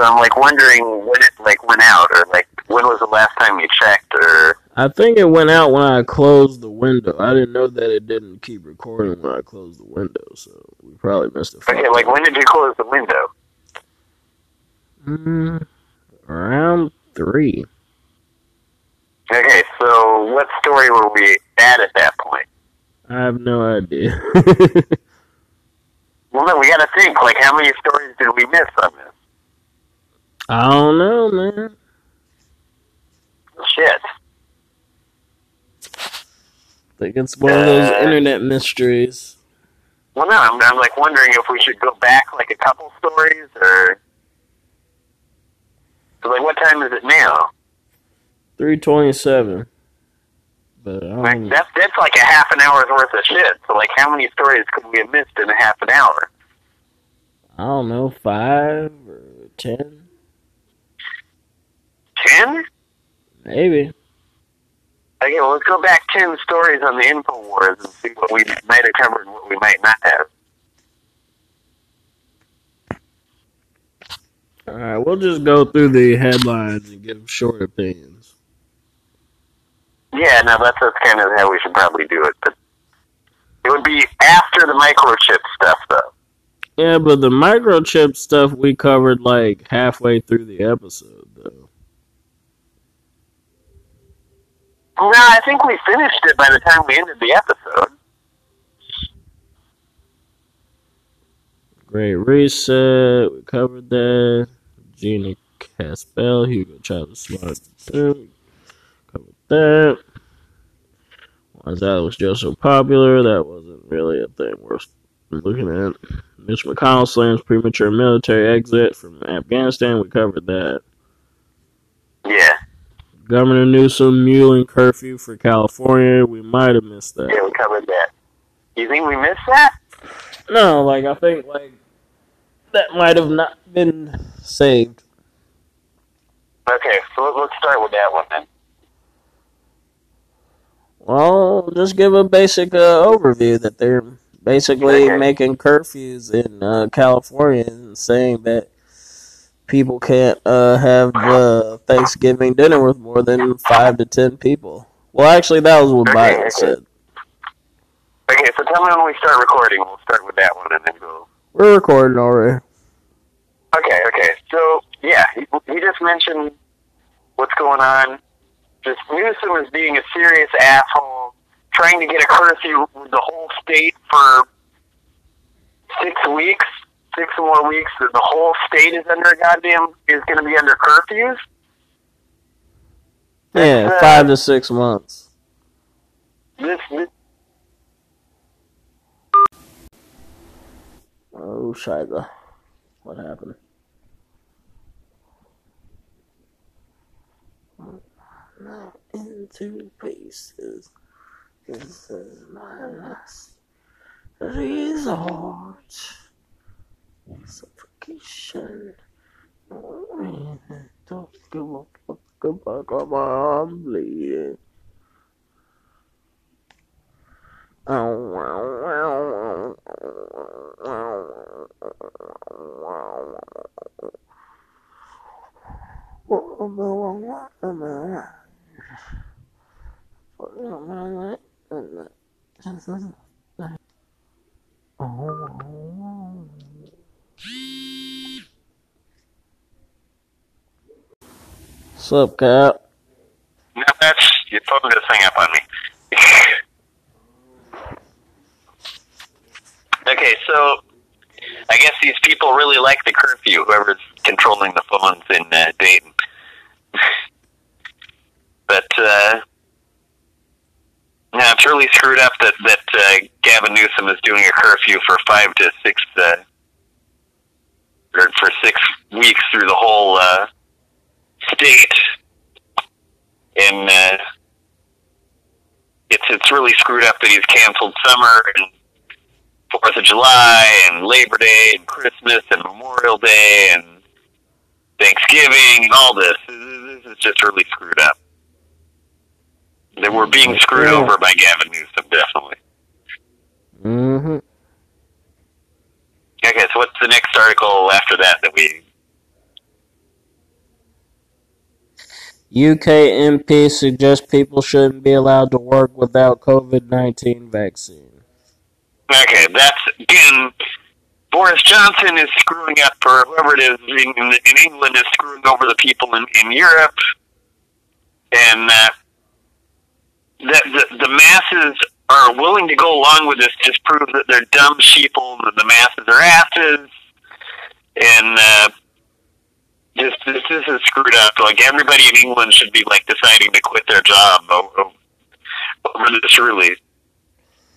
So I'm like wondering when it like went out, or like when was the last time you checked, or I think it went out when I closed the window. I didn't know that it didn't keep recording when I closed the window, so we probably missed it. okay, like when did you close the window? Mm, around three. Okay, so what story were we at at that point? I have no idea. Well, no, we got to think. Like, how many stories did we miss on this? I don't know, man. Shit. I think it's one of those Uh, internet mysteries. Well, no, I'm, I'm like wondering if we should go back like a couple stories, or so like what time is it now? Three twenty-seven. But I Like don't, that's that's like a half an hour's worth of shit. So like, how many stories could we have missed in a half an hour? I don't know, five or ten, Ten? maybe. Okay, well, let's go back ten stories on the InfoWars and see what we might have covered and what we might not have. All right, we'll just go through the headlines and give short opinions. Yeah, no, that's, that's kind of how we should probably do it. But it would be after the microchip stuff, though. Yeah, but the microchip stuff we covered like halfway through the episode, though. No, I think we finished it by the time we ended the episode. Great Reset, we covered that. Gina Haspel, Hugo Chavez Smart, covered that. Why that was just so popular? That wasn't really a thing worth looking at. Mitch McConnell slams premature military exit from Afghanistan. We covered that. Yeah, Governor Newsom muling curfew for California. We might have missed that. yeah, we covered that. You think we missed that? No, like I think like that might have not been saved. Okay, so let- let's start with that one then. Well, just give a basic uh, overview that they're basically Okay. making curfews in uh, California and saying that people can't uh, have uh, Thanksgiving dinner with more than five to ten people. Well, actually, that was what Okay, Biden okay. said. Okay, so tell me when we start recording. We'll start with that one and then go. We're recording already. Okay, okay. So yeah, he, he just mentioned what's going on. Just Newsom is being a serious asshole, trying to get a curfew with the whole state for six weeks, six more weeks. That the whole state is under goddamn is going to be under curfews. Yeah, uh, five to six months. This, this Oh, Shiza. What happened? Into pieces. This is my last resort. Suffocation. Don't give a fuck about my arm bleeding. What's up, Cap? no, that's your phone just hang up on me. okay, so I guess these people really like the curfew. Whoever's controlling the phones in uh, Dayton, but uh, yeah, it's really screwed up that that uh, Gavin Newsom is doing a curfew for five to six, uh, or for six weeks through the whole uh, state, and uh, it's it's really screwed up that he's canceled summer and Fourth of July and Labor Day and Christmas and Memorial Day and Thanksgiving and all this. This is just really screwed up. That we're being screwed Yeah. over by Gavin Newsom, definitely. Mm-hmm. Okay, so what's the next article after that that we? UK MP suggests people shouldn't be allowed to work without COVID 19 vaccine. Okay, that's again. Boris Johnson is screwing up, or whoever it is in, in England is screwing over the people in, in Europe, and uh, the, the the masses are willing to go along with this. Just prove that they're dumb sheeple, that the masses are asses, and uh, this this is screwed up. Like everybody in England should be like deciding to quit their job over, over this release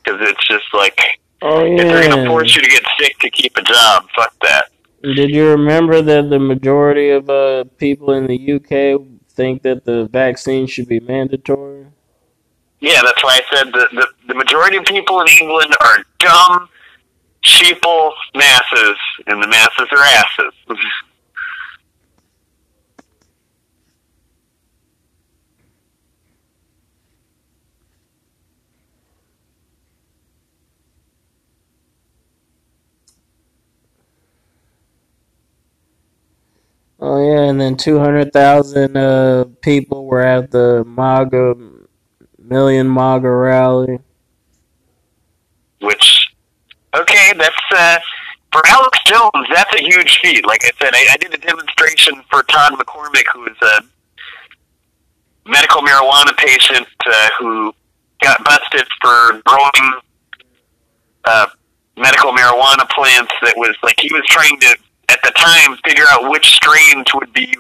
because it's just like Oh, if they're gonna force you to get sick to keep a job, fuck that. Did you remember that the majority of uh, people in the UK think that the vaccine should be mandatory? Yeah, that's why I said the, the the majority of people in England are dumb, sheeple masses, and the masses are asses. Oh yeah, and then two hundred thousand uh, people were at the MAGA million MAGA rally. Which, okay, that's uh, for Alex Jones. That's a huge feat. Like I said, I, I did a demonstration for Todd McCormick, who is a medical marijuana patient uh, who got busted for growing uh, medical marijuana plants. That was like he was trying to at the time figure out which strains would be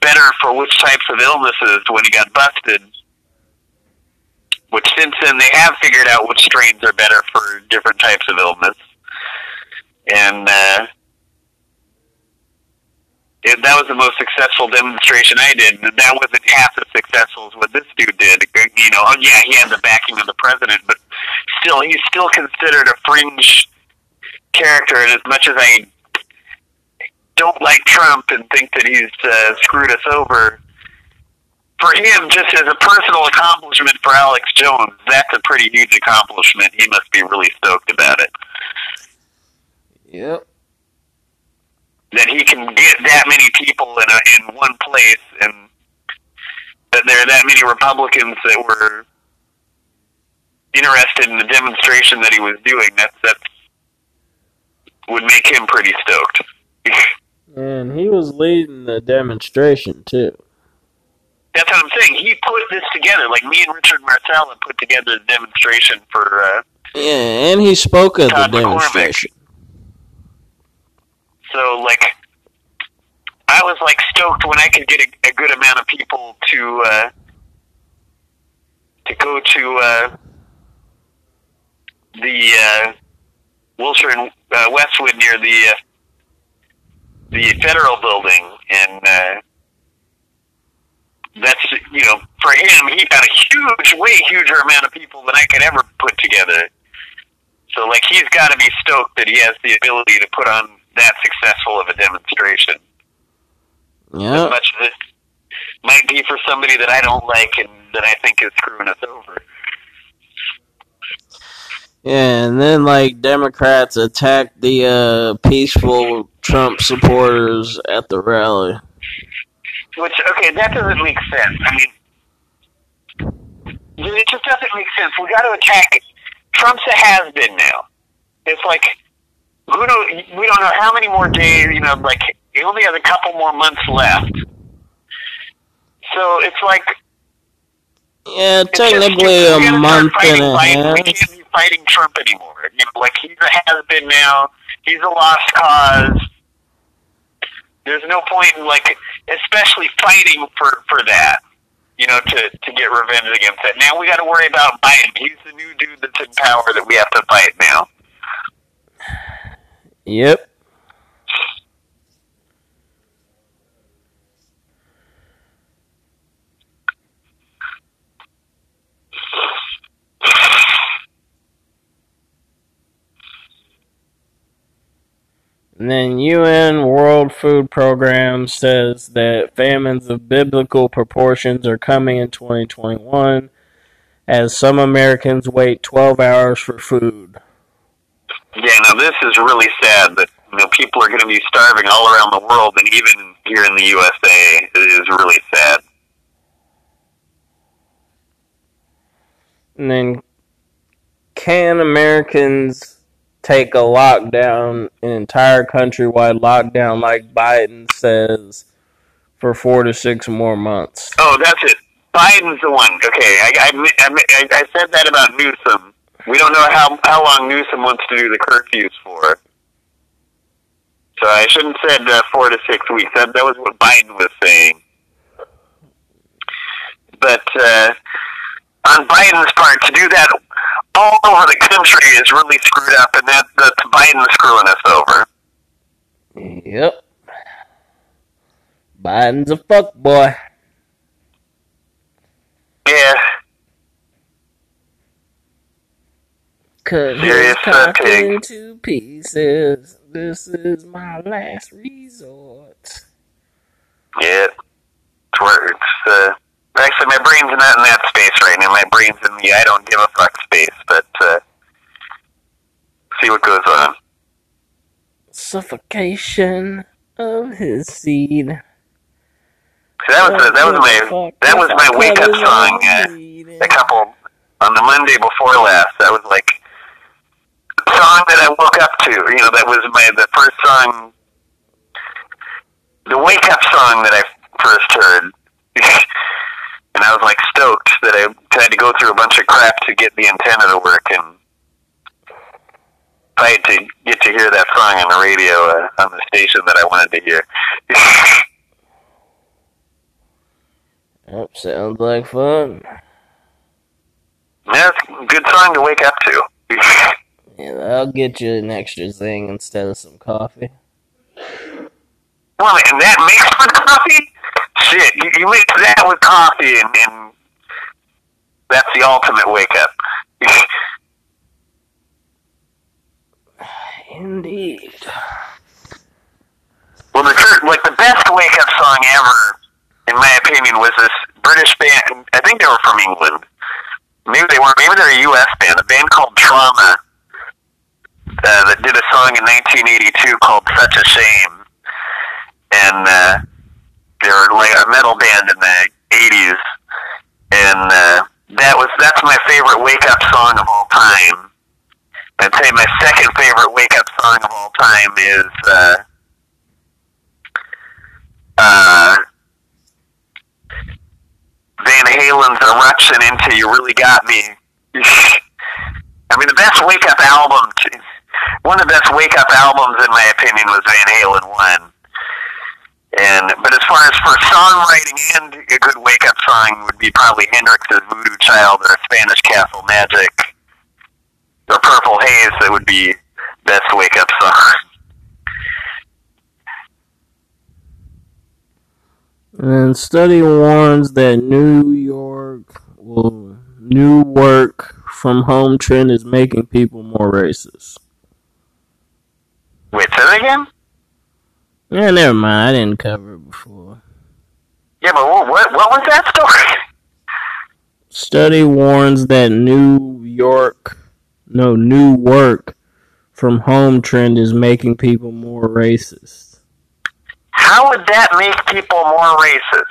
better for which types of illnesses when he got busted. Which since then they have figured out which strains are better for different types of illness, and uh, it, that was the most successful demonstration I did. That wasn't half as successful as what this dude did. You know, oh, yeah, he had the backing of the president, but still, he's still considered a fringe character. And as much as I don't like Trump and think that he's uh, screwed us over, for him, just as a personal accomplishment for Alex Jones, that's a pretty huge accomplishment. He must be really stoked about it. Yep. That he can get that many people in a, in one place, and that there are that many Republicans that were interested in the demonstration that he was doing. That's that would make him pretty stoked. And he was leading the demonstration too. That's what I'm saying. He put this together. Like me and Richard Marcella put together the demonstration for. Uh, Yeah, and he spoke at the demonstration. so like, I was like stoked when I could get a, a good amount of people to uh, to go to uh, the uh, Wilshire and uh, Westwood near the uh, the federal building, and uh, that's you know for him he got a huge, way huger amount of people than I could ever put together. So like he's got to be stoked that he has the ability to put on that successful of a demonstration. Yeah. As much as it might be for somebody that I don't like and that I think is screwing us over. Yeah, and then like Democrats attacked the uh, peaceful Trump supporters at the rally. Which okay, that doesn't make sense. I mean, it just doesn't make sense. We got to attack. Trump's a has been now. It's like who do we don't know how many more days. You know, like he only has a couple more months left. So it's like Yeah, it's just technically a We gotta start month and a Biden. We can't be fighting Trump anymore. You know, like he's a has been now. He's a lost cause. There's no point in like, especially fighting for for that. You know, to to get revenge against that. Now we got to worry about Biden. He's the new dude that's in power that we have to fight now. Yep. And then UN World Food Program says that famines of biblical proportions are coming in 2021 as some Americans wait 12 hours for food. Yeah, now this is really sad that you know, people are going to be starving all around the world, and even here in the USA, it is really sad. And then, can Americans take a lockdown, an entire countrywide lockdown, like Biden says, for four to six more months? Oh, that's it. Biden's the one. Okay, I, I, I, I said that about Newsom. We don't know how how long Newsom wants to do the curfews for. So I shouldn't have said uh, four to six weeks. That, that was what Biden was saying. But uh, on Biden's part, to do that all over the country is really screwed up, and that that's Biden screwing us over. Yep. Biden's a fuck boy. Yeah. Cause Serious talking to pieces. This is my last resort. Yeah. It's where it's uh actually my brain's not in that space right now. My brain's in the I don't give a fuck space, but uh see what goes on. Suffocation of his seed. So that was that was my that was my wake up song uh, a couple on the Monday before last. That was like a song that I woke up to. You know, that was my the first song, the wake up song that I first heard, and I was like stoked that I had to go through a bunch of crap to get the antenna to work, and I had to get to hear that song on the radio uh, on the station that I wanted to hear. Yep, sounds like fun. That's a good song to wake up to. Yeah, I'll get you an extra thing instead of some coffee. Well, and that mixed with coffee? Shit, you, you mix that with coffee and, and that's the ultimate wake up. Indeed. well, the like the best wake up song ever, in my opinion, was this British band. I think they were from England. Maybe they weren't. Maybe they're a U.S. band. A band called Trauma uh, that did a song in 1982 called "Such a Shame," and uh, they were like a metal band in the 80s, and uh, that was that's my favorite wake up song of all time. I'd say my second favorite wake up song of all time is uh, uh, Van Halen's Eruption into You Really Got Me. I mean, the best wake up album, one of the best wake up albums, in my opinion, was Van Halen 1. And but as far as for songwriting and a good wake up song would be probably Hendrix's Voodoo Child or Spanish Castle Magic or Purple Haze that would be best wake up song. And study warns that New York, well, new work from home trend is making people more racist. Wait, say that again? Yeah, never mind. I didn't cover it before. Yeah, but what what, what was that story? Study warns that New York, no, new work from home trend is making people more racist. How would that make people more racist?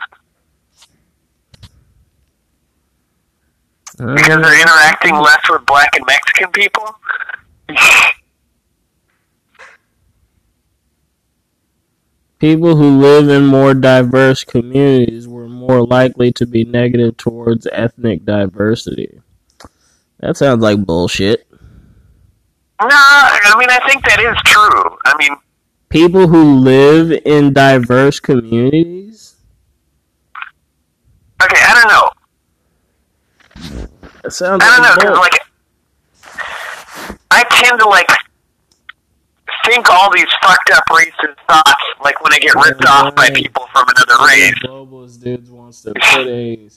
Because uh, they're interacting less with black and Mexican people? People who live in more diverse communities were more likely to be negative towards ethnic diversity. That sounds like bullshit. No, I mean, I think that is true. I mean, People who live in diverse communities? okay, I don't know. That sounds I don't know, like 'cause, bull. like, I tend to, like, think all these fucked up racist thoughts, like when I get ripped off by people from another race. Globalist dudes wants to put a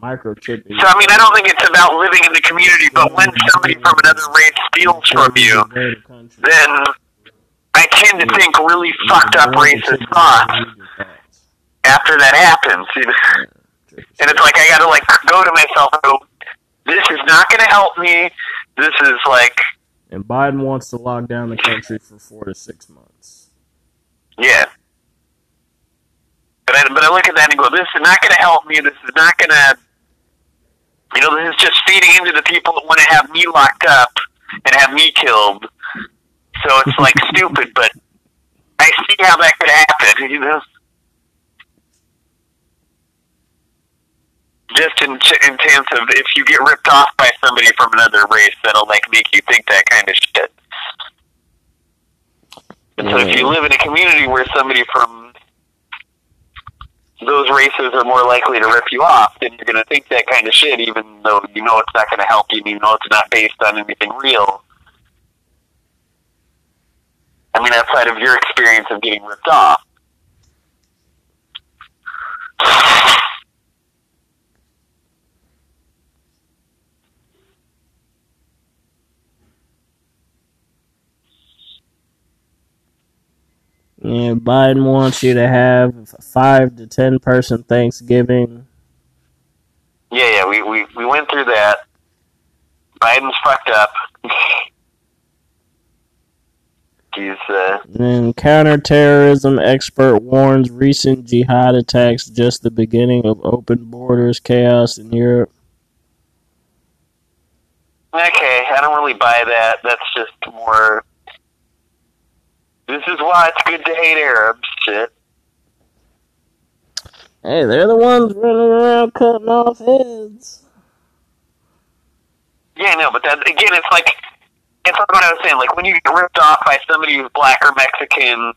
microchip in So, I mean, I don't think it's about living in the community, but when somebody from another race steals from you, then I tend to think really fucked up racist thoughts after that happens. You know? And it's like I gotta like go to myself and go, "This is not gonna help me. This is like, And Biden wants to lock down the country for four to six months. yeah." But I, but I look at that and go, "This is not gonna help me. This is not gonna You know, this is just feeding into the people that want to have me locked up and have me killed. So it's like stupid, but I see how that could happen. You know. Just in, in terms of if you get ripped off by somebody from another race, that'll like make you think that kind of shit. And so, if you mm. live in a community where somebody from those races are more likely to rip you off, then you're going to think that kind of shit, even though you know it's not going to help you, and you know it's not based on anything real. I mean, outside of your experience of getting ripped off. And Biden wants you to have a five to ten person Thanksgiving. Yeah, yeah, we, we, we went through that. Biden's fucked up. He's uh And counterterrorism expert warns recent jihad attacks just the beginning of open borders chaos in Europe. Okay, I don't really buy that. That's just more this is why it's good to hate Arabs. Shit. Hey, they're the ones running around cutting off heads. Yeah, no, but that again, it's like it's like what I was saying. Like when you get ripped off by somebody who's black or Mexican.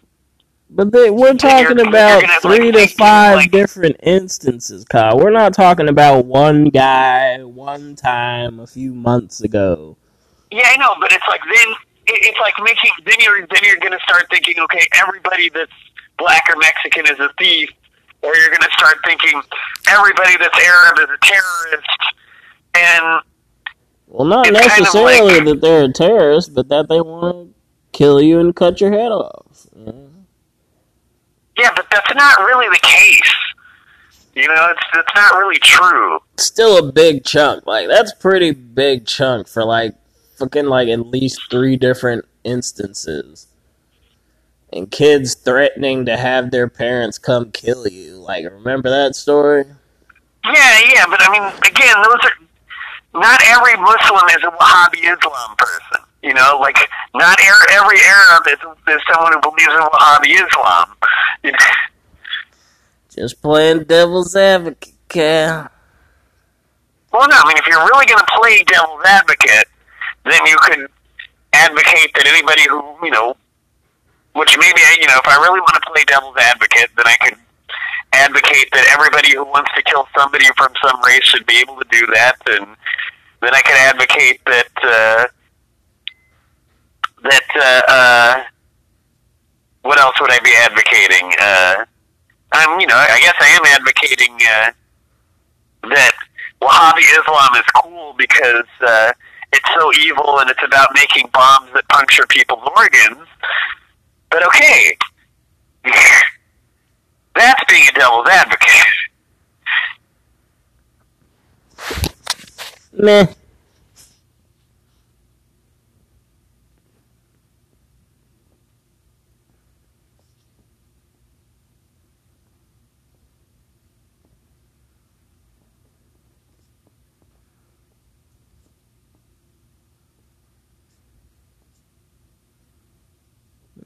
But they, we're talking you're, about you're three like, to five like, different instances, Kyle. We're not talking about one guy, one time, a few months ago. Yeah, I know, but it's like then it's like making then you're then you're going to start thinking, okay, everybody that's black or Mexican is a thief, or you're going to start thinking everybody that's Arab is a terrorist, and well, not necessarily kind of like, that they're a terrorist, but that they want to kill you and cut your head off. Yeah. yeah, but that's not really the case. You know, it's it's not really true. Still a big chunk. Like that's pretty big chunk for like fucking like at least three different instances. And kids threatening to have their parents come kill you. Like, remember that story? Yeah, yeah, but I mean, again, those are not every Muslim is a Wahhabi Islam person. You know, like not er- every Arab is, is someone who believes in Wahhabi Islam. You know? Just playing devil's advocate, Cal. Well, no, I mean, if you're really going to play devil's advocate, then you could advocate that anybody who, you know, which maybe, you know, if I really want to play devil's advocate, then I could advocate that everybody who wants to kill somebody from some race should be able to do that, and then I could advocate that, uh, that, uh, uh, what else would I be advocating? Uh, I'm, you know, I guess I am advocating, uh, that Wahhabi Islam is cool because, uh, it's so evil and it's about making bombs that puncture people's organs. But okay, that's being a devil's advocate. Meh.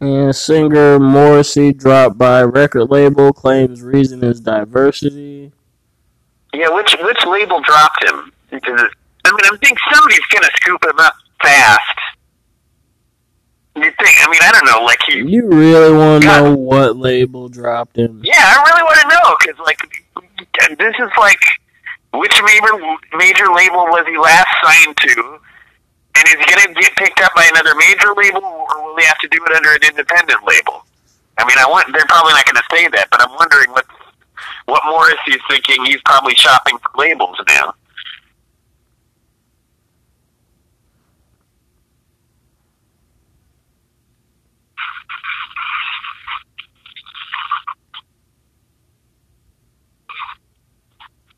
And singer Morrissey dropped by record label claims reason is diversity. Yeah, which which label dropped him? Because I mean, I think somebody's gonna scoop him up fast. You think? I mean, I don't know. Like he. You really want to know what label dropped him? Yeah, I really want to know because like this is like which major major label was he last signed to? And is he going to get picked up by another major label, or will he have to do it under an independent label? I mean, I want. They're probably not going to say that, but I'm wondering what what Morrissey's thinking. He's probably shopping for labels now.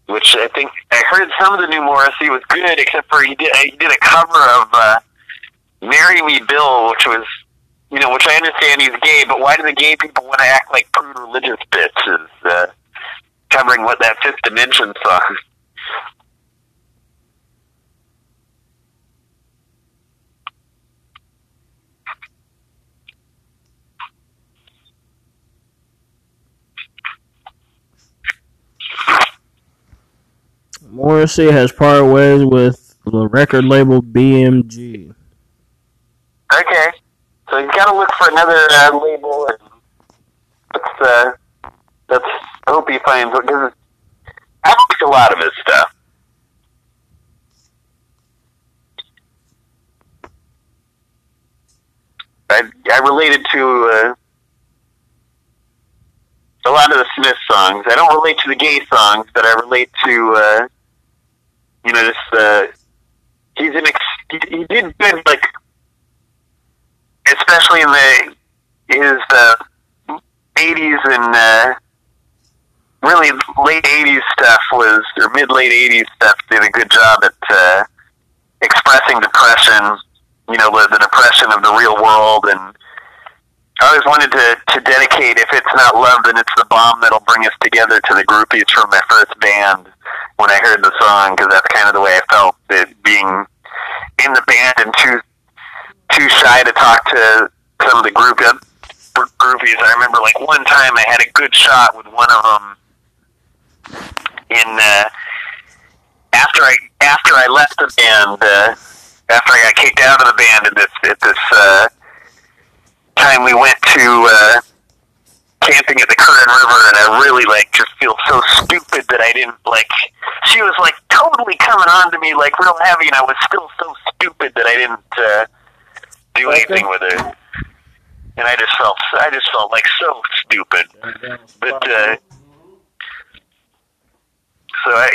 Which I think I heard some of the new Morrissey was good, except for he did he did a cover of uh, "Marry Me, Bill," which was you know, which I understand he's gay, but why do the gay people want to act like prude religious bitches? Uh, covering what that Fifth Dimension song. Morrissey has parted ways with the record label BMG. Okay. So he's got to look for another uh, label. Let's, uh, let's hope he finds because I like a lot of his stuff. I, I related to uh, a lot of the Smith songs. I don't relate to the gay songs, but I relate to, uh, you know, this. Uh, he's an ex- did good, like, especially in the his uh, 80s and uh, really late 80s stuff was, or mid late 80s stuff did a good job at uh, expressing depression, you know, the, the depression of the real world. And I always wanted to, to dedicate, if it's not love, then it's the bomb that'll bring us together to the groupies from my first band when I heard the song, because that's kind of the way I felt, it being in the band and too, too shy to talk to some of the group groupies. I remember like one time I had a good shot with one of them in uh, after I after I left the band uh, after I got kicked out of the band at this at this uh, time we went to uh, camping at the Current River and I really like just feel so stupid that I didn't like she was like totally coming on to me like real heavy and I was still so stupid that I didn't uh, do anything with her and I just felt I just felt like so stupid. But uh, so I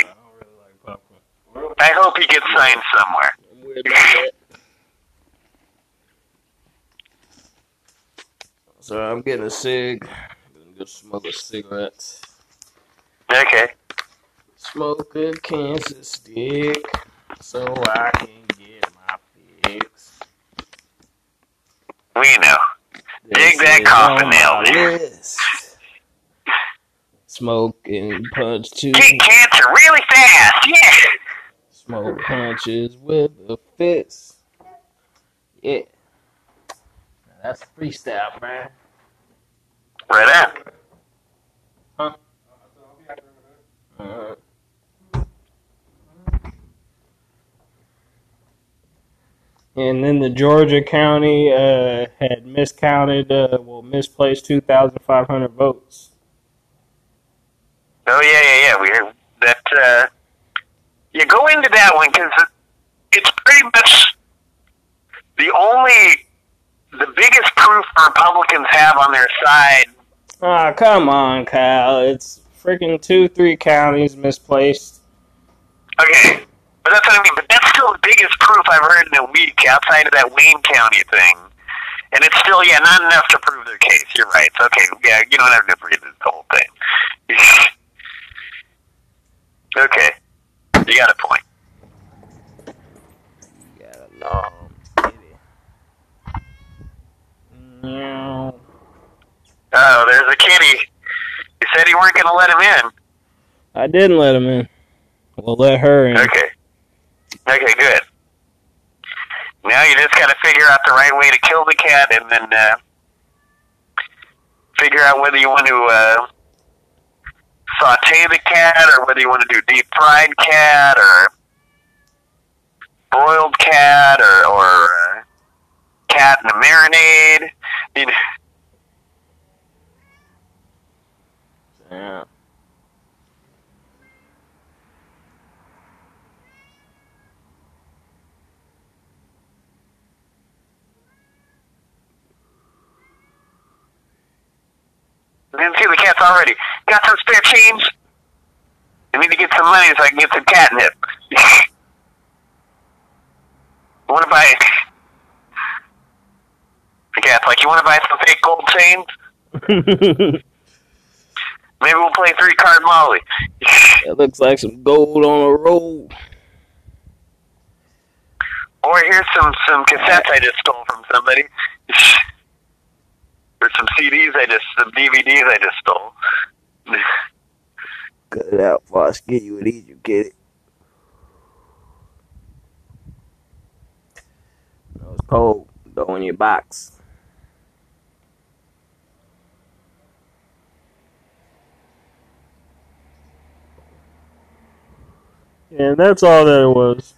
I hope he gets signed somewhere. So I'm getting a cig. I'm gonna go smoke a cigarette. Okay. Smoke a cancer stick so I can get my fix. We know. Dig that coffin nail there. list. Smoke and punch too. Kick cancer really fast, yeah. Smoke punches with a fist. Yeah. Now that's freestyle, man. Right on. Uh, and then the Georgia County uh, had miscounted, uh, well, misplaced 2,500 votes. Oh yeah, yeah, yeah. We heard that. Uh, you go into that one because it's pretty much the only, the biggest proof Republicans have on their side. Ah, come on, Kyle. It's freaking two, three counties misplaced. Okay, but that's what I mean. But that's still the biggest proof I've heard in a week outside of that Wayne County thing. And it's still, yeah, not enough to prove their case. You're right. It's okay. Yeah, you don't have to read the whole thing. okay, you got a point. You got a long kitty. Meow. Oh, there's a kitty. You said you weren't going to let him in. I didn't let him in. Well, let her in. Okay. Okay, good. Now you just got to figure out the right way to kill the cat, and then uh, figure out whether you want to uh, saute the cat, or whether you want to do deep fried cat, or broiled cat, or or uh, cat in a marinade. You know, Yeah. Didn't see the cats already. Got some spare change? I need to get some money so I can get some catnip. want to buy? The cat's like, you want to buy some fake gold chains? Maybe we'll play three card Molly. that looks like some gold on a roll. Or here's some some cassettes I just stole from somebody. Or some CDs I just, some DVDs I just stole. Cut it out boss. Get skin you and eat you, get it? No, it's cold. Go in your box. And that's all that it was.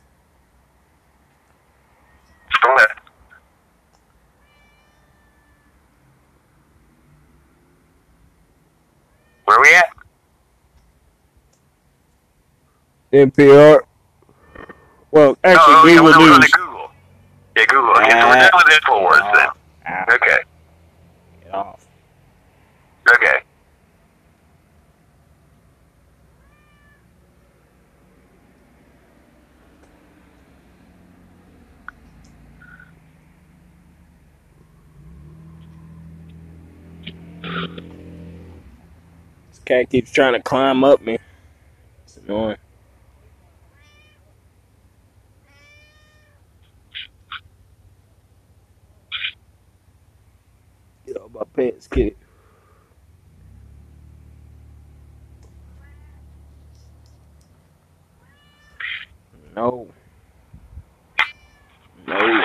Okay. Where we at? NPR. Well, actually, oh, oh, yeah, Google we're, we're News. Google. Yeah, Google. Okay, so we're done with InfoWars then. Ah, Okay. get off. Okay. This cat keeps trying to climb up me. It's annoying. Off my pants. No. No.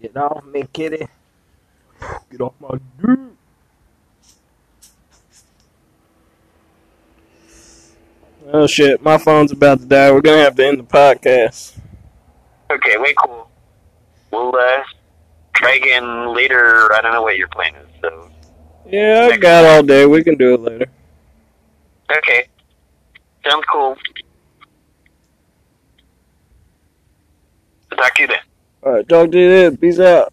Get off me, kitty. Get off my dick. Oh shit, my phone's about to die. We're gonna have to end the podcast. Okay, wait, cool. We'll uh, try again later. I don't know what your plan is, so. Yeah, I got all day. We can do it later. Okay. Sounds cool. Talk to you then. Alright, talk to you then. Peace out.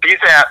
Peace out.